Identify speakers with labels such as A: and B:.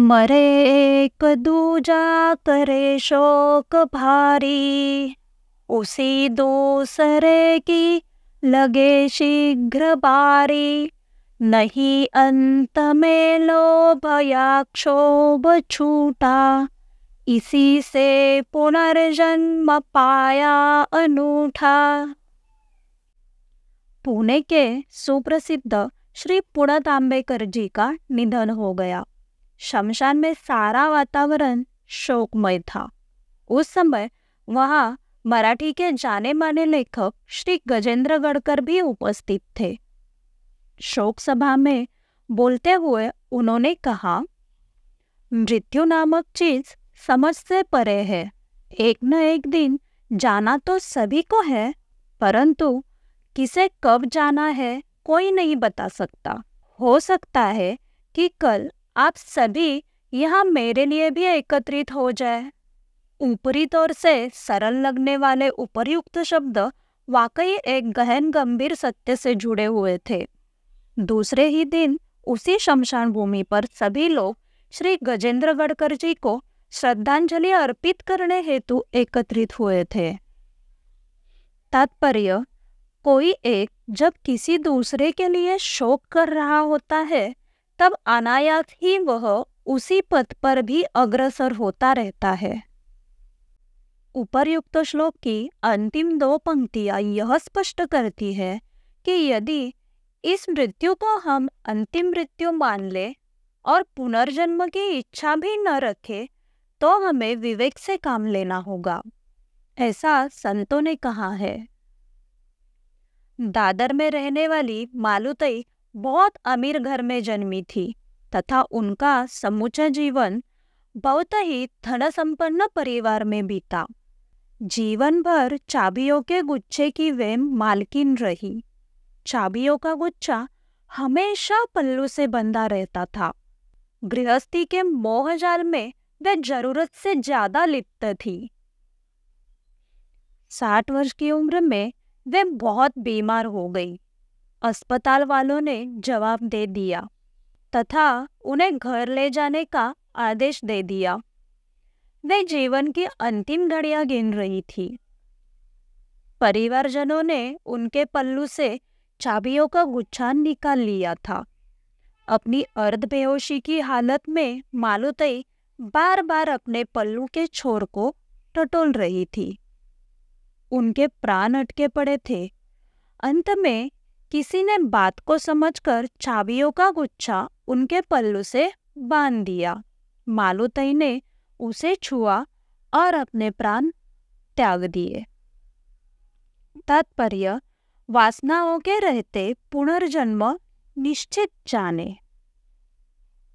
A: मरे एक दूजा करे शोक भारी। उसी दूसरे की लगे शीघ्र बारी। नहीं अंत में लोभ या क्षोभ छूटा। इसी से पुनर्जन्म पाया अनूठा। पुणे के सुप्रसिद्ध श्री पुणत आंबेकर जी का निधन हो गया। शमशान में सारा वातावरण शोकमय था। उस समय वहाँ मराठी के जाने माने लेखक श्री गजेंद्र गढ़कर भी उपस्थित थे। शोक सभा में बोलते हुए उन्होंने कहा, मृत्यु नामक चीज़ समझ से परे है। एक न एक दिन जाना तो सभी को है, परंतु किसे कब जाना है कोई नहीं बता सकता। हो सकता है कि कल आप सभी यहाँ मेरे लिए भी एकत्रित हो जाए। ऊपरी तौर से सरल लगने वाले उपरयुक्त शब्द वाकई एक गहन गंभीर सत्य से जुड़े हुए थे। दूसरे ही दिन उसी शमशान भूमि पर सभी लोग श्री गजेंद्र गडकर जी को श्रद्धांजलि अर्पित करने हेतु एकत्रित हुए थे। तात्पर्य, कोई एक जब किसी दूसरे के लिए शोक कर रहा होता है तब अनायास ही वह उसी पथ पर भी अग्रसर होता रहता है। उपरयुक्त श्लोक की अंतिम दो पंक्तियाँ यह स्पष्ट करती है कि यदि इस मृत्यु को हम अंतिम मृत्यु मान ले और पुनर्जन्म की इच्छा भी न रखे तो हमें विवेक से काम लेना होगा, ऐसा संतों ने कहा है। दादर में रहने वाली मालुतई बहुत अमीर घर में जन्मी थी, तथा उनका समूचा जीवन बहुत ही धन संपन्न परिवार में बीता। जीवन भर चाबियों के गुच्छे की वे मालकिन रही। चाबियों का गुच्छा हमेशा पल्लू से बंधा रहता था। गृहस्थी के मोहजाल में वे ज़रूरत से ज़्यादा लिप्त थी। साठ वर्ष की उम्र में वे बहुत बीमार हो गई। अस्पताल वालों ने जवाब दे दिया तथा उन्हें घर ले जाने का आदेश दे दिया। वे जीवन की अंतिम घड़ियाँ गिन रही थी। परिवारजनों ने उनके पल्लू से चाबियों का गुच्छा निकाल लिया था। अपनी अर्ध बेहोशी की हालत में मालुतई बार बार अपने पल्लू के छोर को टटोल रही थी। उनके प्राण अटके पड़े थे। अंत में किसी ने बात को समझकर चाबियों का गुच्छा उनके पल्लू से बाँध दिया। मालूतई ने उसे छुआ और अपने प्राण त्याग दिए। तात्पर्य, वासनाओं के रहते पुनर्जन्म निश्चित जाने।